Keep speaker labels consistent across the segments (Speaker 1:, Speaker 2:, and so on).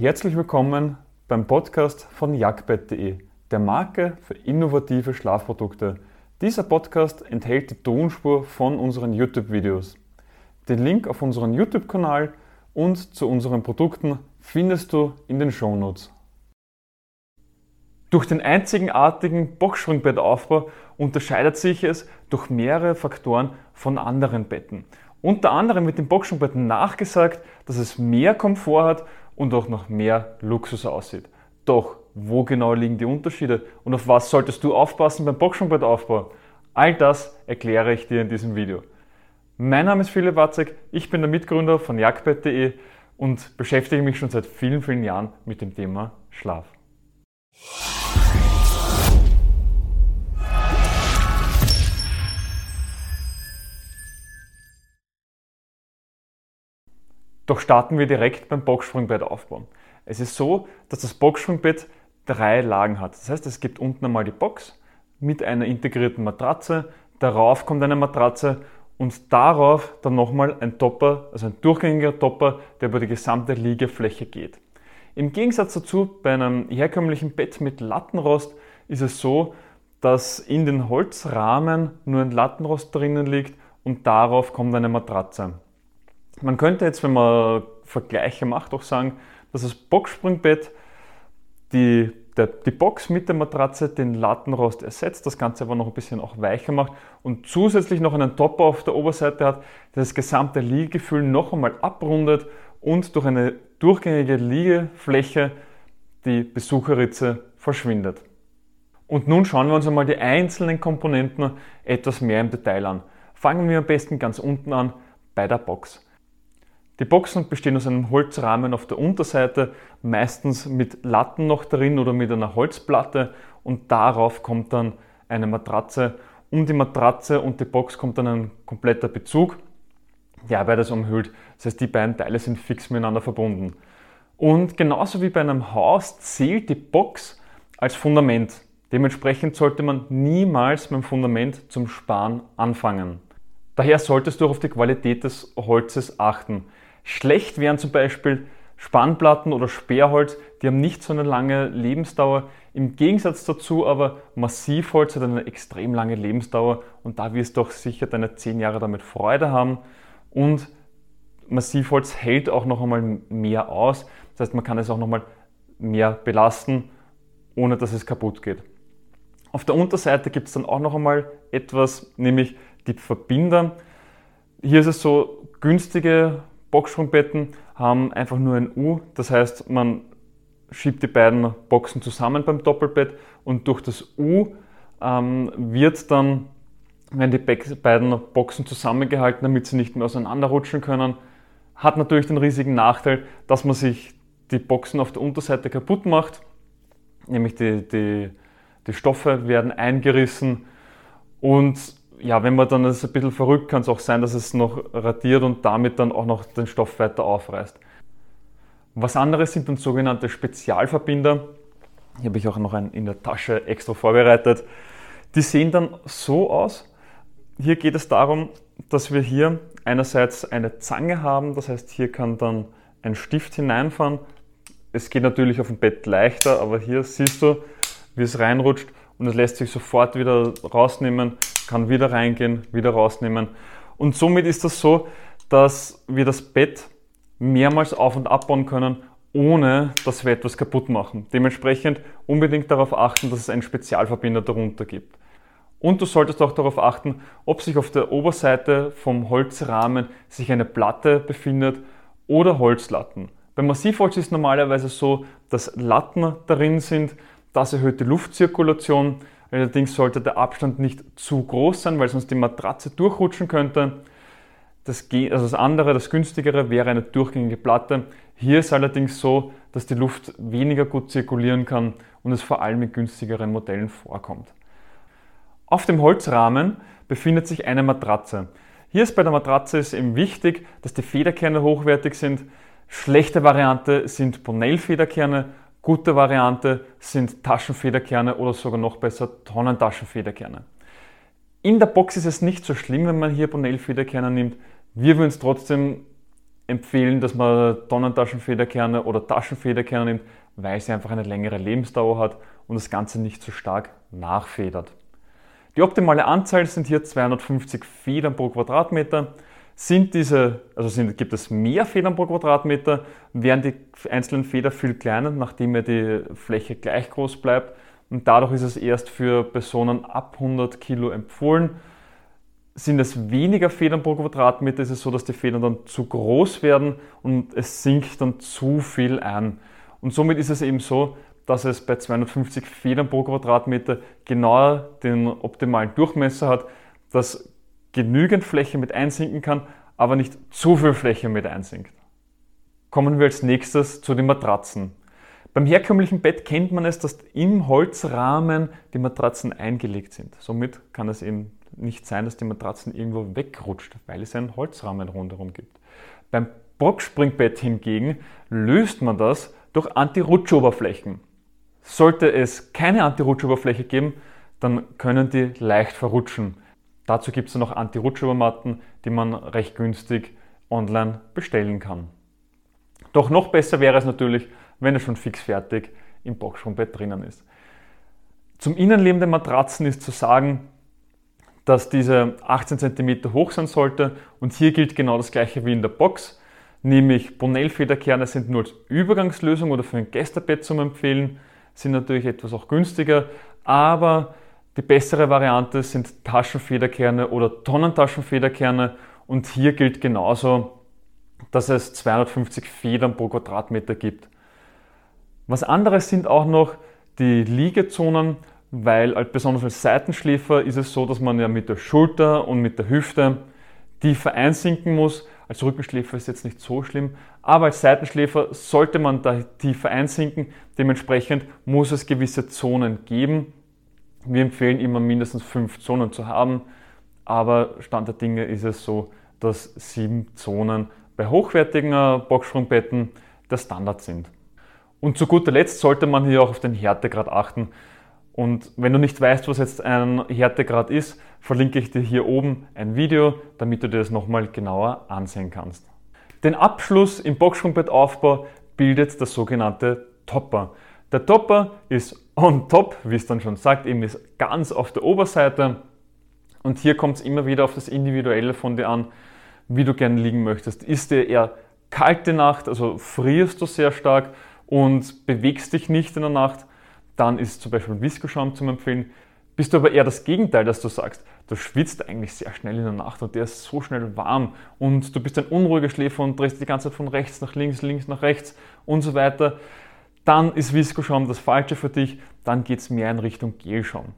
Speaker 1: Herzlich willkommen beim Podcast von jagdbett.de, der Marke für innovative Schlafprodukte. Dieser Podcast enthält die Tonspur von unseren YouTube-Videos. Den Link auf unseren YouTube-Kanal und zu unseren Produkten findest du in den Shownotes. Durch den einzigartigen Boxspringbettaufbau unterscheidet sich es durch mehrere Faktoren von anderen Betten. Unter anderem mit dem Boxspringbett nachgesagt, dass es mehr Komfort hat und auch noch mehr Luxus aussieht. Doch, wo genau liegen die Unterschiede und auf was solltest du aufpassen beim Boxspringbettaufbau? All das erkläre ich dir in diesem Video. Mein Name ist Philipp Watzek, ich bin der Mitgründer von jagdbett.de und beschäftige mich schon seit vielen, vielen Jahren mit dem Thema Schlaf. Doch starten wir direkt beim Boxspringbett aufbauen. Es ist so, dass das Boxspringbett drei Lagen hat. Das heißt, es gibt unten einmal die Box mit einer integrierten Matratze, darauf kommt eine Matratze und darauf dann nochmal ein Topper, also ein durchgängiger Topper, der über die gesamte Liegefläche geht. Im Gegensatz dazu, bei einem herkömmlichen Bett mit Lattenrost ist es so, dass in den Holzrahmen nur ein Lattenrost drinnen liegt und darauf kommt eine Matratze. Man könnte jetzt, wenn man Vergleiche macht, auch sagen, dass das Boxspringbett die, der, die Box mit der Matratze den Lattenrost ersetzt, das Ganze aber noch ein bisschen auch weicher macht und zusätzlich noch einen Topper auf der Oberseite hat, der das gesamte Liegegefühl noch einmal abrundet und durch eine durchgängige Liegefläche die Besucherritze verschwindet. Und nun schauen wir uns einmal die einzelnen Komponenten etwas mehr im Detail an. Fangen wir am besten ganz unten an bei der Box. Die Boxen bestehen aus einem Holzrahmen auf der Unterseite, meistens mit Latten noch drin oder mit einer Holzplatte und darauf kommt dann eine Matratze. Um die Matratze und die Box kommt dann ein kompletter Bezug, der beides umhüllt. Das heißt, die beiden Teile sind fix miteinander verbunden. Und genauso wie bei einem Haus zählt die Box als Fundament. Dementsprechend sollte man niemals beim Fundament zum Sparen anfangen. Daher solltest du auch auf die Qualität des Holzes achten. Schlecht wären zum Beispiel Spannplatten oder Sperrholz, die haben nicht so eine lange Lebensdauer. Im Gegensatz dazu aber Massivholz hat eine extrem lange Lebensdauer und da wirst du auch sicher deine 10 Jahre damit Freude haben. Und Massivholz hält auch noch einmal mehr aus. Das heißt, man kann es auch noch mal mehr belasten, ohne dass es kaputt geht. Auf der Unterseite gibt es dann auch noch einmal etwas, nämlich die Verbinder. Hier ist es so, günstige Boxsprungbetten haben einfach nur ein U, das heißt, man schiebt die beiden Boxen zusammen beim Doppelbett und durch das U ähm, wird dann, werden die beiden Boxen zusammengehalten, damit sie nicht mehr auseinanderrutschen können. Hat natürlich den riesigen Nachteil, dass man sich die Boxen auf der Unterseite kaputt macht, nämlich die, die, die Stoffe werden eingerissen und ja, wenn man dann das ein bisschen verrückt, kann es auch sein, dass es noch radiert und damit dann auch noch den Stoff weiter aufreißt. Was anderes sind dann sogenannte Spezialverbinder. Hier habe ich auch noch einen in der Tasche extra vorbereitet. Die sehen dann so aus. Hier geht es darum, dass wir hier einerseits eine Zange haben, das heißt, hier kann dann ein Stift hineinfahren. Es geht natürlich auf dem Bett leichter, aber hier siehst du, wie es reinrutscht und es lässt sich sofort wieder rausnehmen kann wieder reingehen, wieder rausnehmen. Und somit ist das so, dass wir das Bett mehrmals auf- und abbauen können, ohne dass wir etwas kaputt machen. Dementsprechend unbedingt darauf achten, dass es einen Spezialverbinder darunter gibt. Und du solltest auch darauf achten, ob sich auf der Oberseite vom Holzrahmen sich eine Platte befindet oder Holzlatten. Beim Massivholz ist normalerweise so, dass Latten darin sind. Das erhöht die Luftzirkulation. Allerdings sollte der Abstand nicht zu groß sein, weil sonst die Matratze durchrutschen könnte. Das, also das andere, das günstigere, wäre eine durchgängige Platte. Hier ist allerdings so, dass die Luft weniger gut zirkulieren kann und es vor allem in günstigeren Modellen vorkommt. Auf dem Holzrahmen befindet sich eine Matratze. Hier ist bei der Matratze ist eben wichtig, dass die Federkerne hochwertig sind. Schlechte Variante sind Bonell-Federkerne Gute Variante sind Taschenfederkerne oder sogar noch besser Tonnentaschenfederkerne. In der Box ist es nicht so schlimm, wenn man hier Bonell-Federkerne nimmt. Wir würden es trotzdem empfehlen, dass man Tonnentaschenfederkerne oder Taschenfederkerne nimmt, weil sie einfach eine längere Lebensdauer hat und das Ganze nicht so stark nachfedert. Die optimale Anzahl sind hier 250 Federn pro Quadratmeter. Sind diese, also sind, gibt es mehr Federn pro Quadratmeter, werden die einzelnen Federn viel kleiner, nachdem ja die Fläche gleich groß bleibt. Und dadurch ist es erst für Personen ab 100 Kilo empfohlen. Sind es weniger Federn pro Quadratmeter, ist es so, dass die Federn dann zu groß werden und es sinkt dann zu viel ein. Und somit ist es eben so, dass es bei 250 Federn pro Quadratmeter genau den optimalen Durchmesser hat, dass genügend Fläche mit einsinken kann, aber nicht zu viel Fläche mit einsinkt. Kommen wir als nächstes zu den Matratzen. Beim herkömmlichen Bett kennt man es, dass im Holzrahmen die Matratzen eingelegt sind. Somit kann es eben nicht sein, dass die Matratzen irgendwo wegrutscht, weil es einen Holzrahmen rundherum gibt. Beim Boxspringbett hingegen löst man das durch Anti-Rutschoberflächen. Sollte es keine Anti-Rutschoberfläche geben, dann können die leicht verrutschen. Dazu gibt es noch Anti-Rutschobermatten, die man recht günstig online bestellen kann. Doch noch besser wäre es natürlich, wenn er schon fix fertig im Boxsprungbett drinnen ist. Zum Innenleben der Matratzen ist zu sagen, dass diese 18 cm hoch sein sollte und hier gilt genau das gleiche wie in der Box, nämlich Bonell-Federkerne sind nur als Übergangslösung oder für ein Gästebett zum Empfehlen, sind natürlich etwas auch günstiger, aber die bessere Variante sind Taschenfederkerne oder Tonnentaschenfederkerne und hier gilt genauso, dass es 250 Federn pro Quadratmeter gibt. Was anderes sind auch noch die Liegezonen, weil besonders als Seitenschläfer ist es so, dass man ja mit der Schulter und mit der Hüfte tiefer einsinken muss. Als Rückenschläfer ist jetzt nicht so schlimm, aber als Seitenschläfer sollte man da tiefer einsinken. Dementsprechend muss es gewisse Zonen geben. Wir empfehlen immer mindestens fünf Zonen zu haben, aber Stand der Dinge ist es so, dass sieben Zonen bei hochwertigen Boxsprungbetten der Standard sind. Und zu guter Letzt sollte man hier auch auf den Härtegrad achten. Und wenn du nicht weißt, was jetzt ein Härtegrad ist, verlinke ich dir hier oben ein Video, damit du dir das nochmal genauer ansehen kannst. Den Abschluss im Boxsprungbettaufbau bildet der sogenannte Topper. Der Topper ist on top, wie es dann schon sagt, eben ist ganz auf der Oberseite. Und hier kommt es immer wieder auf das Individuelle von dir an, wie du gerne liegen möchtest. Ist dir eher kalte Nacht, also frierst du sehr stark und bewegst dich nicht in der Nacht, dann ist zum Beispiel Viskoschaum zum Empfehlen. Bist du aber eher das Gegenteil, dass du sagst, du schwitzt eigentlich sehr schnell in der Nacht und der ist so schnell warm und du bist ein unruhiger Schläfer und drehst die ganze Zeit von rechts nach links, links nach rechts und so weiter, dann ist Viskoschaum das Falsche für dich, dann geht es mehr in Richtung Gelschaum.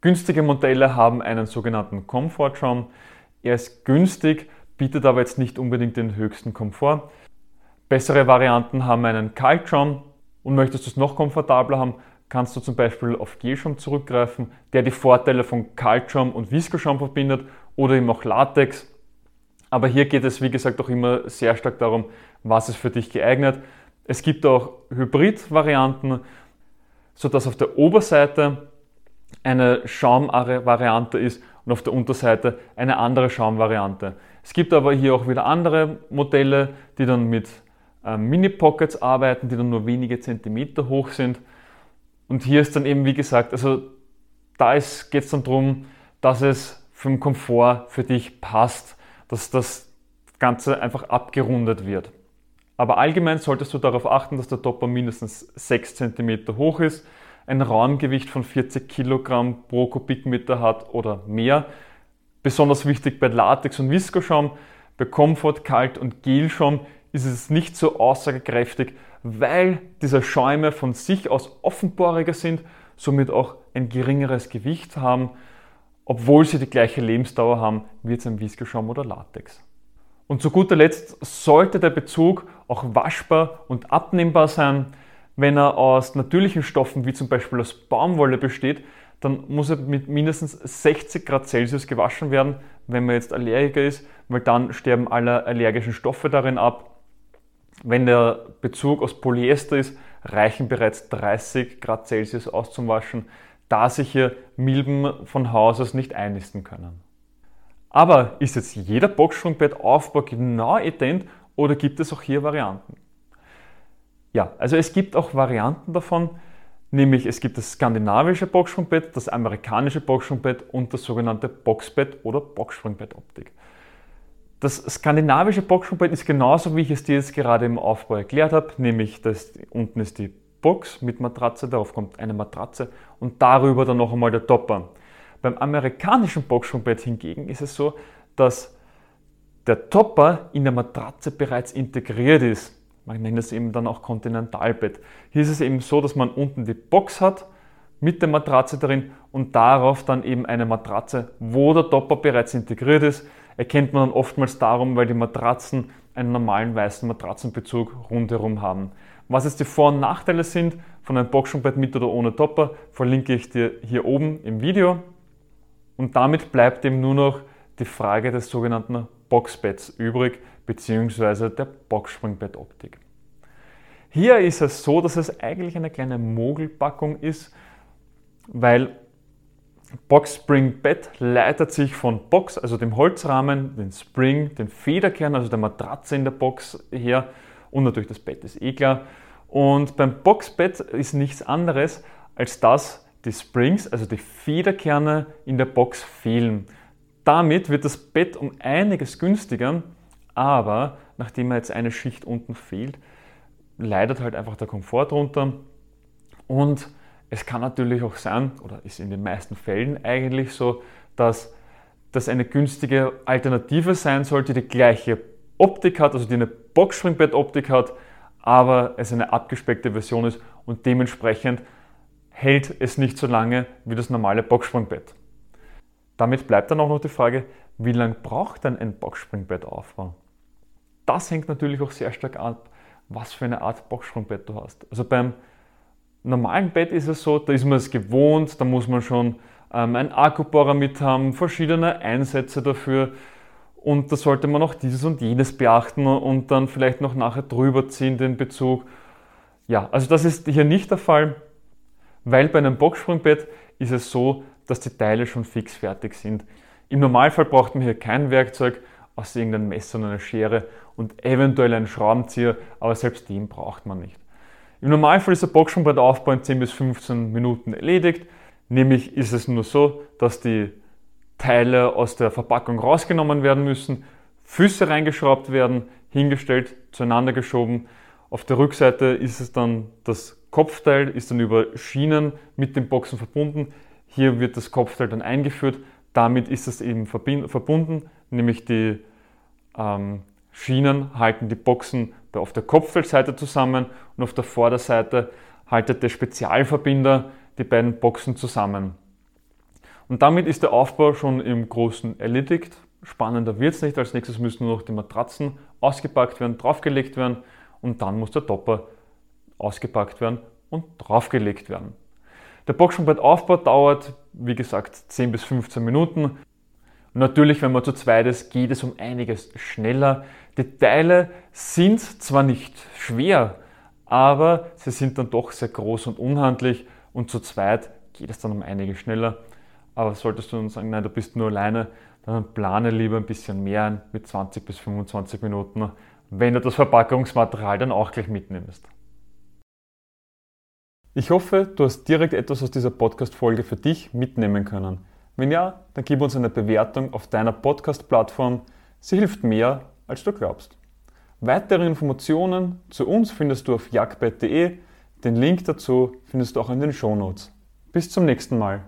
Speaker 1: Günstige Modelle haben einen sogenannten Komfortschaum. Er ist günstig, bietet aber jetzt nicht unbedingt den höchsten Komfort. Bessere Varianten haben einen Kaltschaum und möchtest du es noch komfortabler haben, kannst du zum Beispiel auf Gelschaum zurückgreifen, der die Vorteile von Kaltschaum und Viskoschaum verbindet oder eben auch Latex. Aber hier geht es, wie gesagt, auch immer sehr stark darum, was ist für dich geeignet. Es gibt auch Hybrid-Varianten, sodass auf der Oberseite eine Schaumvariante ist und auf der Unterseite eine andere Schaumvariante. Es gibt aber hier auch wieder andere Modelle, die dann mit äh, Mini-Pockets arbeiten, die dann nur wenige Zentimeter hoch sind. Und hier ist dann eben, wie gesagt, also da geht es dann darum, dass es vom Komfort für dich passt, dass das Ganze einfach abgerundet wird. Aber allgemein solltest du darauf achten, dass der Topper mindestens 6 cm hoch ist, ein Raumgewicht von 40 Kilogramm pro Kubikmeter hat oder mehr. Besonders wichtig bei Latex und Viskoschaum, bei Comfort, Kalt und Gelschaum ist es nicht so aussagekräftig, weil diese Schäume von sich aus offenporiger sind, somit auch ein geringeres Gewicht haben, obwohl sie die gleiche Lebensdauer haben wie jetzt ein Viskoschaum oder Latex. Und zu guter Letzt sollte der Bezug auch waschbar und abnehmbar sein. Wenn er aus natürlichen Stoffen wie zum Beispiel aus Baumwolle besteht, dann muss er mit mindestens 60 Grad Celsius gewaschen werden, wenn man jetzt Allergiker ist, weil dann sterben alle allergischen Stoffe darin ab. Wenn der Bezug aus Polyester ist, reichen bereits 30 Grad Celsius aus zum Waschen, da sich hier Milben von Haus aus nicht einnisten können. Aber ist jetzt jeder Boxsprungbettaufbau genau ident oder gibt es auch hier Varianten? Ja, also es gibt auch Varianten davon, nämlich es gibt das skandinavische Boxsprungbett, das amerikanische Boxsprungbett und das sogenannte Boxbett oder Boxsprungbett-Optik. Das skandinavische Boxsprungbett ist genauso, wie ich es dir jetzt gerade im Aufbau erklärt habe, nämlich dass unten ist die Box mit Matratze, darauf kommt eine Matratze und darüber dann noch einmal der Topper. Beim amerikanischen Boxsprungbett hingegen ist es so, dass der Topper in der Matratze bereits integriert ist. Man nennt es eben dann auch Kontinentalbett. Hier ist es eben so, dass man unten die Box hat mit der Matratze drin und darauf dann eben eine Matratze, wo der Topper bereits integriert ist. Erkennt man dann oftmals darum, weil die Matratzen einen normalen weißen Matratzenbezug rundherum haben. Was jetzt die Vor- und Nachteile sind von einem Boxsprungbett mit oder ohne Topper, verlinke ich dir hier oben im Video. Und damit bleibt eben nur noch die Frage des sogenannten Boxbetts übrig, beziehungsweise der Boxspringbett-Optik. Hier ist es so, dass es eigentlich eine kleine Mogelpackung ist, weil Boxspringbett leitet sich von Box, also dem Holzrahmen, den Spring, den Federkern, also der Matratze in der Box her und natürlich das Bett ist eh klar. Und beim Boxbett ist nichts anderes, als dass die Springs, also die Federkerne in der Box fehlen. Damit wird das Bett um einiges günstiger, aber nachdem jetzt eine Schicht unten fehlt, leidet halt einfach der Komfort drunter. Und es kann natürlich auch sein, oder ist in den meisten Fällen eigentlich so, dass das eine günstige Alternative sein sollte, die gleiche Optik hat, also die eine Boxspringbett-Optik hat, aber es eine abgespeckte Version ist und dementsprechend hält es nicht so lange wie das normale Boxspringbett. Damit bleibt dann auch noch die Frage, wie lange braucht denn ein Boxspringbettaufbau? Das hängt natürlich auch sehr stark ab, was für eine Art Boxsprungbett du hast. Also beim normalen Bett ist es so, da ist man es gewohnt, da muss man schon ähm, einen Akkubohrer mit haben, verschiedene Einsätze dafür und da sollte man auch dieses und jenes beachten und dann vielleicht noch nachher drüber ziehen den Bezug. Ja, also das ist hier nicht der Fall, weil bei einem Boxsprungbett ist es so, dass die Teile schon fix fertig sind. Im Normalfall braucht man hier kein Werkzeug, außer irgendein Messer und eine Schere und eventuell einen Schraubenzieher, aber selbst den braucht man nicht. Im Normalfall ist der Boxsprungbrettaufbau in 10 bis 15 Minuten erledigt. Nämlich ist es nur so, dass die Teile aus der Verpackung rausgenommen werden müssen, Füße reingeschraubt werden, hingestellt, zueinander geschoben. Auf der Rückseite ist es dann das Kopfteil, ist dann über Schienen mit den Boxen verbunden. Hier wird das Kopfteil dann eingeführt. Damit ist es eben verbunden, nämlich die ähm, Schienen halten die Boxen auf der Kopfteilseite zusammen und auf der Vorderseite haltet der Spezialverbinder die beiden Boxen zusammen. Und damit ist der Aufbau schon im Großen erledigt. Spannender wird es nicht. Als nächstes müssen nur noch die Matratzen ausgepackt werden, draufgelegt werden und dann muss der Topper ausgepackt werden und draufgelegt werden. Der Boxsprungbettaufbau dauert, wie gesagt, 10 bis 15 Minuten. Natürlich, wenn man zu zweit ist, geht es um einiges schneller. Die Teile sind zwar nicht schwer, aber sie sind dann doch sehr groß und unhandlich und zu zweit geht es dann um einiges schneller. Aber solltest du dann sagen, nein, du bist nur alleine, dann plane lieber ein bisschen mehr mit 20 bis 25 Minuten, wenn du das Verpackungsmaterial dann auch gleich mitnimmst. Ich hoffe, du hast direkt etwas aus dieser Podcast-Folge für dich mitnehmen können. Wenn ja, dann gib uns eine Bewertung auf deiner Podcast-Plattform. Sie hilft mehr, als du glaubst. Weitere Informationen zu uns findest du auf jagdbett.de. Den Link dazu findest du auch in den Shownotes. Bis zum nächsten Mal.